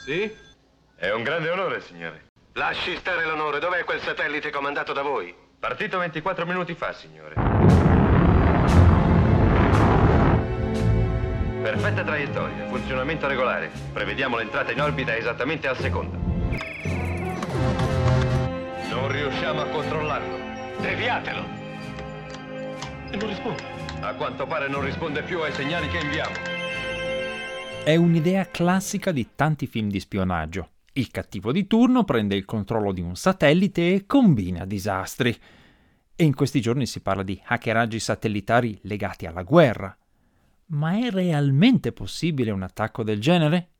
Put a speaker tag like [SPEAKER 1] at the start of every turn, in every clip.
[SPEAKER 1] Sì?
[SPEAKER 2] È un grande onore, signore.
[SPEAKER 1] Lasci stare l'onore. Dov'è quel satellite comandato da voi?
[SPEAKER 2] Partito 24 minuti fa, signore. Perfetta traiettoria, funzionamento regolare. Prevediamo l'entrata in orbita esattamente al secondo. Non riusciamo a controllarlo.
[SPEAKER 1] Deviatelo. E non risponde.
[SPEAKER 2] A quanto pare non risponde più ai segnali che inviamo.
[SPEAKER 3] È un'idea classica di tanti film di spionaggio. Il cattivo di turno prende il controllo di un satellite e combina disastri. E in questi giorni si parla di hackeraggi satellitari legati alla guerra. Ma è realmente possibile un attacco del genere?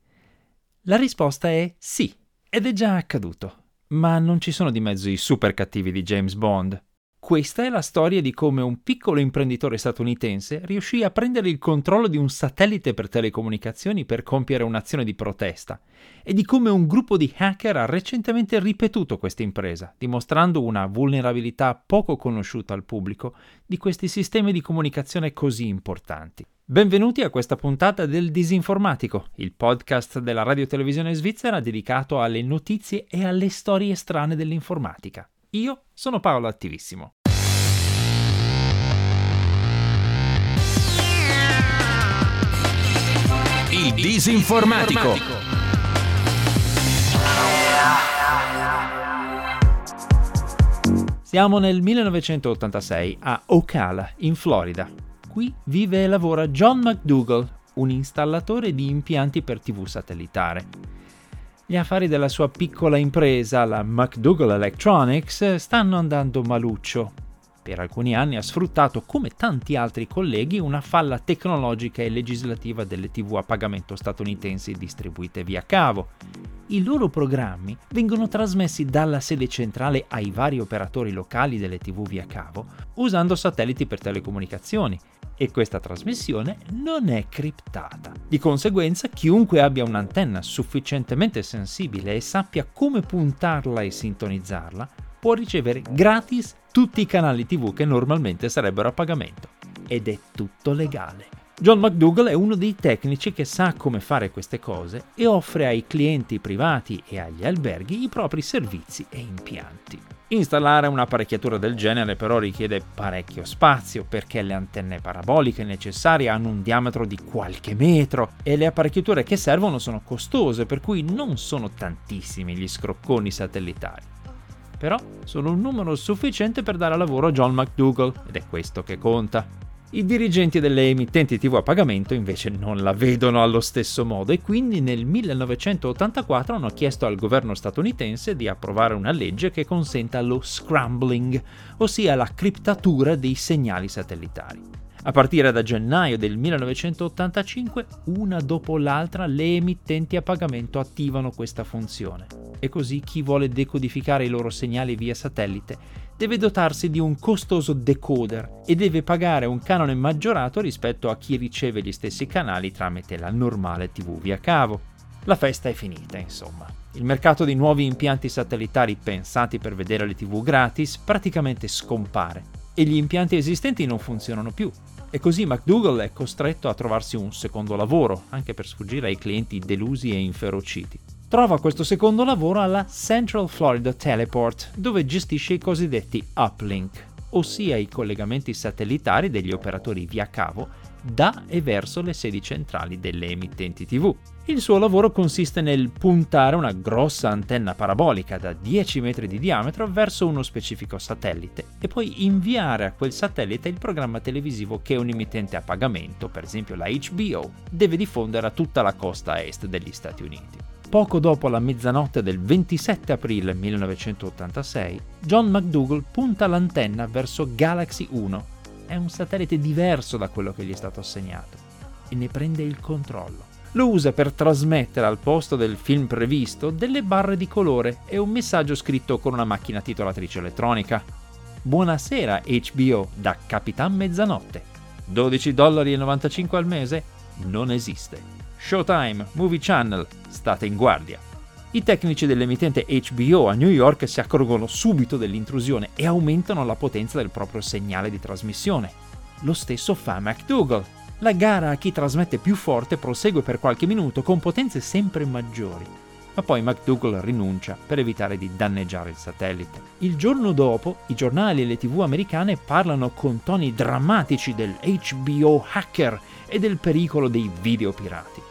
[SPEAKER 3] La risposta è sì, ed è già accaduto. Ma non ci sono di mezzo i super cattivi di James Bond. Questa è la storia di come un piccolo imprenditore statunitense riuscì a prendere il controllo di un satellite per telecomunicazioni per compiere un'azione di protesta e di come un gruppo di hacker ha recentemente ripetuto questa impresa, dimostrando una vulnerabilità poco conosciuta al pubblico di questi sistemi di comunicazione così importanti. Benvenuti a questa puntata del Disinformatico, il podcast della radio televisione svizzera dedicato alle notizie e alle storie strane dell'informatica. Io sono Paolo Attivissimo.
[SPEAKER 4] Il Disinformatico.
[SPEAKER 3] Siamo nel 1986 a Ocala, in Florida. Qui vive e lavora John McDougall, un installatore di impianti per TV satellitare. Gli affari della sua piccola impresa, la McDougall Electronics, stanno andando maluccio. Per alcuni anni ha sfruttato, come tanti altri colleghi, una falla tecnologica e legislativa delle TV a pagamento statunitensi distribuite via cavo. I loro programmi vengono trasmessi dalla sede centrale ai vari operatori locali delle TV via cavo usando satelliti per telecomunicazioni e questa trasmissione non è criptata. Di conseguenza, chiunque abbia un'antenna sufficientemente sensibile e sappia come puntarla e sintonizzarla, può ricevere gratis tutti i canali TV che normalmente sarebbero a pagamento. Ed è tutto legale. John McDougall è uno dei tecnici che sa come fare queste cose e offre ai clienti privati e agli alberghi i propri servizi e impianti. Installare un'apparecchiatura del genere però richiede parecchio spazio perché le antenne paraboliche necessarie hanno un diametro di qualche metro e le apparecchiature che servono sono costose per cui non sono tantissimi gli scrocconi satellitari. Però sono un numero sufficiente per dare lavoro a John McDougall ed è questo che conta. I dirigenti delle emittenti TV a pagamento invece non la vedono allo stesso modo e quindi nel 1984 hanno chiesto al governo statunitense di approvare una legge che consenta lo scrambling, ossia la criptatura dei segnali satellitari. A partire da gennaio del 1985, una dopo l'altra, le emittenti a pagamento attivano questa funzione. E così chi vuole decodificare i loro segnali via satellite deve dotarsi di un costoso decoder e deve pagare un canone maggiorato rispetto a chi riceve gli stessi canali tramite la normale TV via cavo. La festa è finita, insomma. Il mercato di nuovi impianti satellitari pensati per vedere le TV gratis praticamente scompare e gli impianti esistenti non funzionano più. E così McDougall è costretto a trovarsi un secondo lavoro, anche per sfuggire ai clienti delusi e inferociti trova questo secondo lavoro alla Central Florida Teleport, dove gestisce i cosiddetti uplink, ossia i collegamenti satellitari degli operatori via cavo da e verso le sedi centrali delle emittenti TV. Il suo lavoro consiste nel puntare una grossa antenna parabolica da 10 metri di diametro verso uno specifico satellite e poi inviare a quel satellite il programma televisivo che un emittente a pagamento, per esempio la HBO, deve diffondere a tutta la costa est degli Stati Uniti. Poco dopo la mezzanotte del 27 aprile 1986, John McDougall punta l'antenna verso Galaxy 1. È un satellite diverso da quello che gli è stato assegnato e ne prende il controllo. Lo usa per trasmettere al posto del film previsto delle barre di colore e un messaggio scritto con una macchina titolatrice elettronica. Buonasera HBO da Capitan Mezzanotte. 12,95 dollari al mese? Non esiste. Showtime, Movie Channel, state in guardia. I tecnici dell'emittente HBO a New York si accorgono subito dell'intrusione e aumentano la potenza del proprio segnale di trasmissione. Lo stesso fa McDougall. La gara a chi trasmette più forte prosegue per qualche minuto con potenze sempre maggiori. ma poi McDougall rinuncia per evitare di danneggiare il satellite. Il giorno dopo, i giornali e le tv americane parlano con toni drammatici del HBO hacker e del pericolo dei video pirati.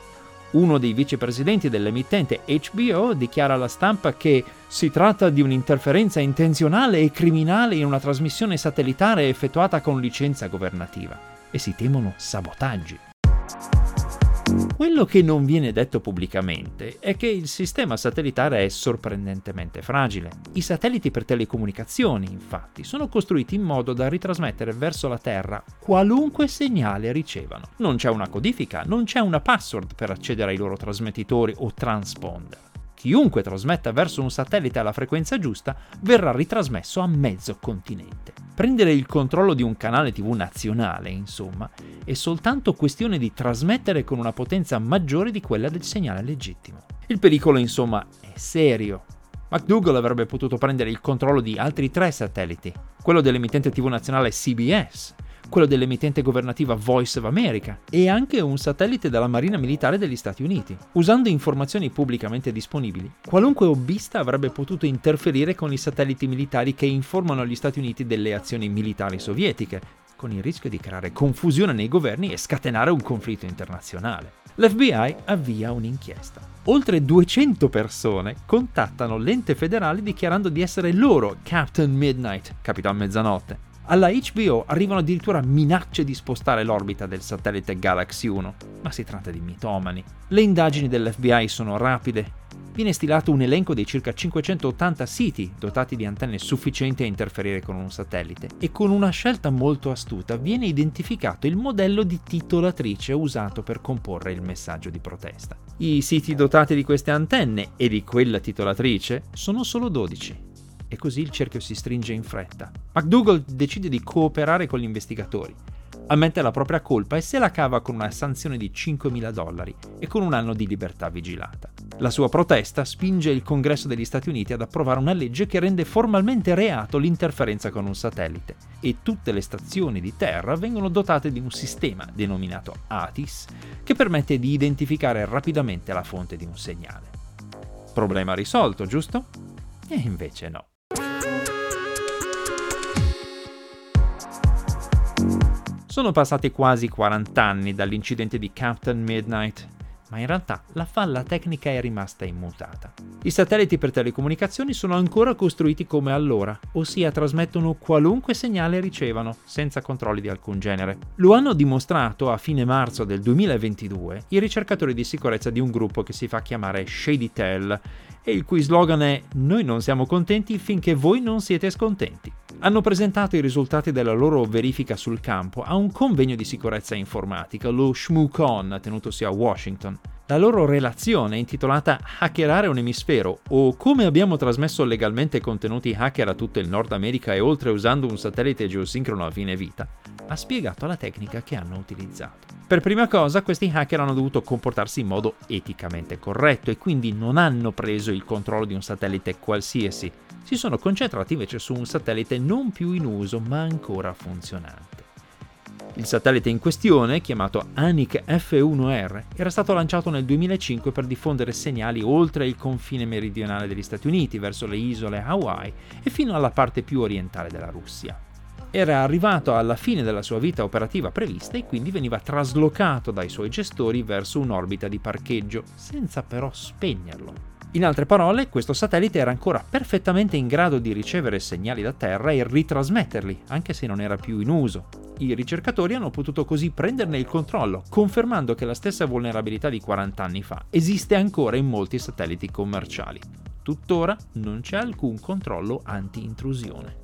[SPEAKER 3] Uno dei vicepresidenti dell'emittente HBO dichiara alla stampa che si tratta di un'interferenza intenzionale e criminale in una trasmissione satellitare effettuata con licenza governativa e si temono sabotaggi. Quello che non viene detto pubblicamente è che il sistema satellitare è sorprendentemente fragile. I satelliti per telecomunicazioni, infatti, sono costruiti in modo da ritrasmettere verso la Terra qualunque segnale ricevano. Non c'è una codifica, non c'è una password per accedere ai loro trasmettitori o transponder chiunque trasmetta verso un satellite alla frequenza giusta verrà ritrasmesso a mezzo continente. Prendere il controllo di un canale TV nazionale, insomma, è soltanto questione di trasmettere con una potenza maggiore di quella del segnale legittimo. Il pericolo, insomma, è serio. McDougall avrebbe potuto prendere il controllo di altri tre satelliti, quello dell'emittente TV nazionale CBS, quello dell'emittente governativa Voice of America e anche un satellite della Marina Militare degli Stati Uniti. Usando informazioni pubblicamente disponibili, qualunque hobbista avrebbe potuto interferire con i satelliti militari che informano gli Stati Uniti delle azioni militari sovietiche, con il rischio di creare confusione nei governi e scatenare un conflitto internazionale. L'FBI avvia un'inchiesta. Oltre 200 persone contattano l'ente federale dichiarando di essere loro Captain Midnight, Capitan Mezzanotte, alla HBO arrivano addirittura minacce di spostare l'orbita del satellite Galaxy 1, ma si tratta di mitomani. Le indagini dell'FBI sono rapide. Viene stilato un elenco dei circa 580 siti dotati di antenne sufficienti a interferire con un satellite e con una scelta molto astuta viene identificato il modello di titolatrice usato per comporre il messaggio di protesta. I siti dotati di queste antenne e di quella titolatrice sono solo 12 e così il cerchio si stringe in fretta. McDougall decide di cooperare con gli investigatori, ammette la propria colpa e se la cava con una sanzione di 5.000 dollari e con un anno di libertà vigilata. La sua protesta spinge il Congresso degli Stati Uniti ad approvare una legge che rende formalmente reato l'interferenza con un satellite e tutte le stazioni di terra vengono dotate di un sistema denominato ATIS che permette di identificare rapidamente la fonte di un segnale. Problema risolto, giusto? E invece no. Sono passati quasi 40 anni dall'incidente di Captain Midnight, ma in realtà la falla tecnica è rimasta immutata. I satelliti per telecomunicazioni sono ancora costruiti come allora, ossia trasmettono qualunque segnale ricevano, senza controlli di alcun genere. Lo hanno dimostrato a fine marzo del 2022 i ricercatori di sicurezza di un gruppo che si fa chiamare Shady Tell e il cui slogan è Noi non siamo contenti finché voi non siete scontenti hanno presentato i risultati della loro verifica sul campo a un convegno di sicurezza informatica, lo ShmooCon, tenutosi a Washington. La loro relazione, intitolata Hackerare un emisfero o come abbiamo trasmesso legalmente contenuti hacker a tutto il Nord America e oltre usando un satellite geosincrono a fine vita, ha spiegato la tecnica che hanno utilizzato. Per prima cosa, questi hacker hanno dovuto comportarsi in modo eticamente corretto e quindi non hanno preso il controllo di un satellite qualsiasi, si sono concentrati invece su un satellite non più in uso ma ancora funzionante. Il satellite in questione, chiamato ANIC F1R, era stato lanciato nel 2005 per diffondere segnali oltre il confine meridionale degli Stati Uniti, verso le isole Hawaii e fino alla parte più orientale della Russia. Era arrivato alla fine della sua vita operativa prevista e quindi veniva traslocato dai suoi gestori verso un'orbita di parcheggio, senza però spegnerlo. In altre parole, questo satellite era ancora perfettamente in grado di ricevere segnali da terra e ritrasmetterli, anche se non era più in uso. I ricercatori hanno potuto così prenderne il controllo, confermando che la stessa vulnerabilità di 40 anni fa esiste ancora in molti satelliti commerciali. Tuttora non c'è alcun controllo anti-intrusione.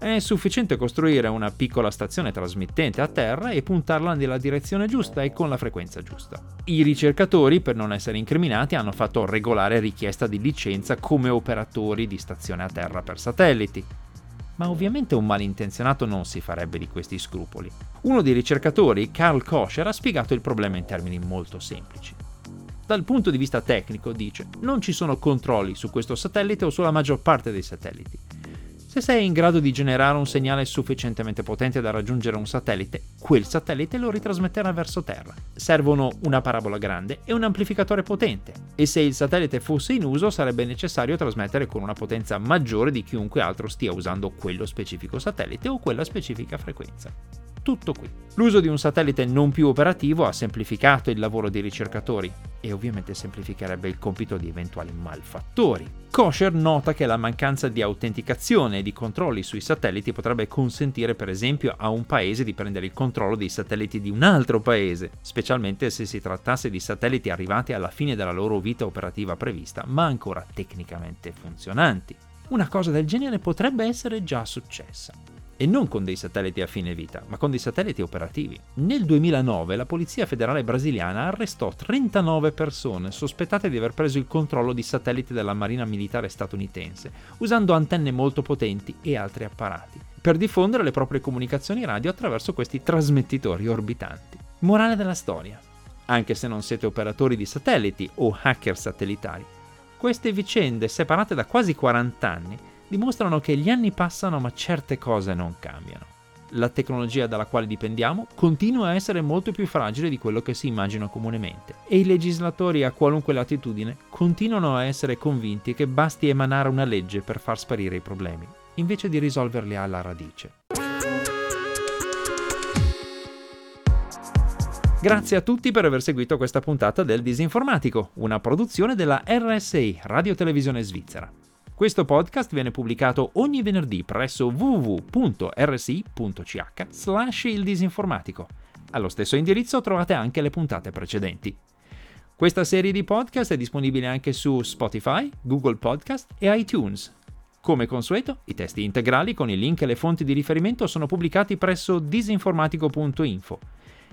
[SPEAKER 3] È sufficiente costruire una piccola stazione trasmittente a terra e puntarla nella direzione giusta e con la frequenza giusta. I ricercatori, per non essere incriminati, hanno fatto regolare richiesta di licenza come operatori di stazione a terra per satelliti. Ma ovviamente un malintenzionato non si farebbe di questi scrupoli. Uno dei ricercatori, Carl Kosher, ha spiegato il problema in termini molto semplici. Dal punto di vista tecnico, dice, non ci sono controlli su questo satellite o sulla maggior parte dei satelliti Se sei in grado di generare un segnale sufficientemente potente da raggiungere un satellite, quel satellite lo ritrasmetterà verso Terra. Servono una parabola grande e un amplificatore potente, e se il satellite fosse in uso sarebbe necessario trasmettere con una potenza maggiore di chiunque altro stia usando quello specifico satellite o quella specifica frequenza tutto qui. L'uso di un satellite non più operativo ha semplificato il lavoro dei ricercatori e ovviamente semplificherebbe il compito di eventuali malfattori. Kosher nota che la mancanza di autenticazione e di controlli sui satelliti potrebbe consentire per esempio a un paese di prendere il controllo dei satelliti di un altro paese, specialmente se si trattasse di satelliti arrivati alla fine della loro vita operativa prevista, ma ancora tecnicamente funzionanti. Una cosa del genere potrebbe essere già successa e non con dei satelliti a fine vita, ma con dei satelliti operativi. Nel 2009 la Polizia Federale Brasiliana arrestò 39 persone sospettate di aver preso il controllo di satelliti della Marina Militare statunitense, usando antenne molto potenti e altri apparati, per diffondere le proprie comunicazioni radio attraverso questi trasmettitori orbitanti. Morale della storia. Anche se non siete operatori di satelliti o hacker satellitari, queste vicende, separate da quasi 40 anni, dimostrano che gli anni passano ma certe cose non cambiano. La tecnologia dalla quale dipendiamo continua a essere molto più fragile di quello che si immagina comunemente e i legislatori a qualunque latitudine continuano a essere convinti che basti emanare una legge per far sparire i problemi, invece di risolverli alla radice. Grazie a tutti per aver seguito questa puntata del Disinformatico, una produzione della RSI, Radio Televisione Svizzera. Questo podcast viene pubblicato ogni venerdì presso www.rsi.ch slash il disinformatico. Allo stesso indirizzo trovate anche le puntate precedenti. Questa serie di podcast è disponibile anche su Spotify, Google Podcast e iTunes. Come consueto, i testi integrali con i link e le fonti di riferimento sono pubblicati presso disinformatico.info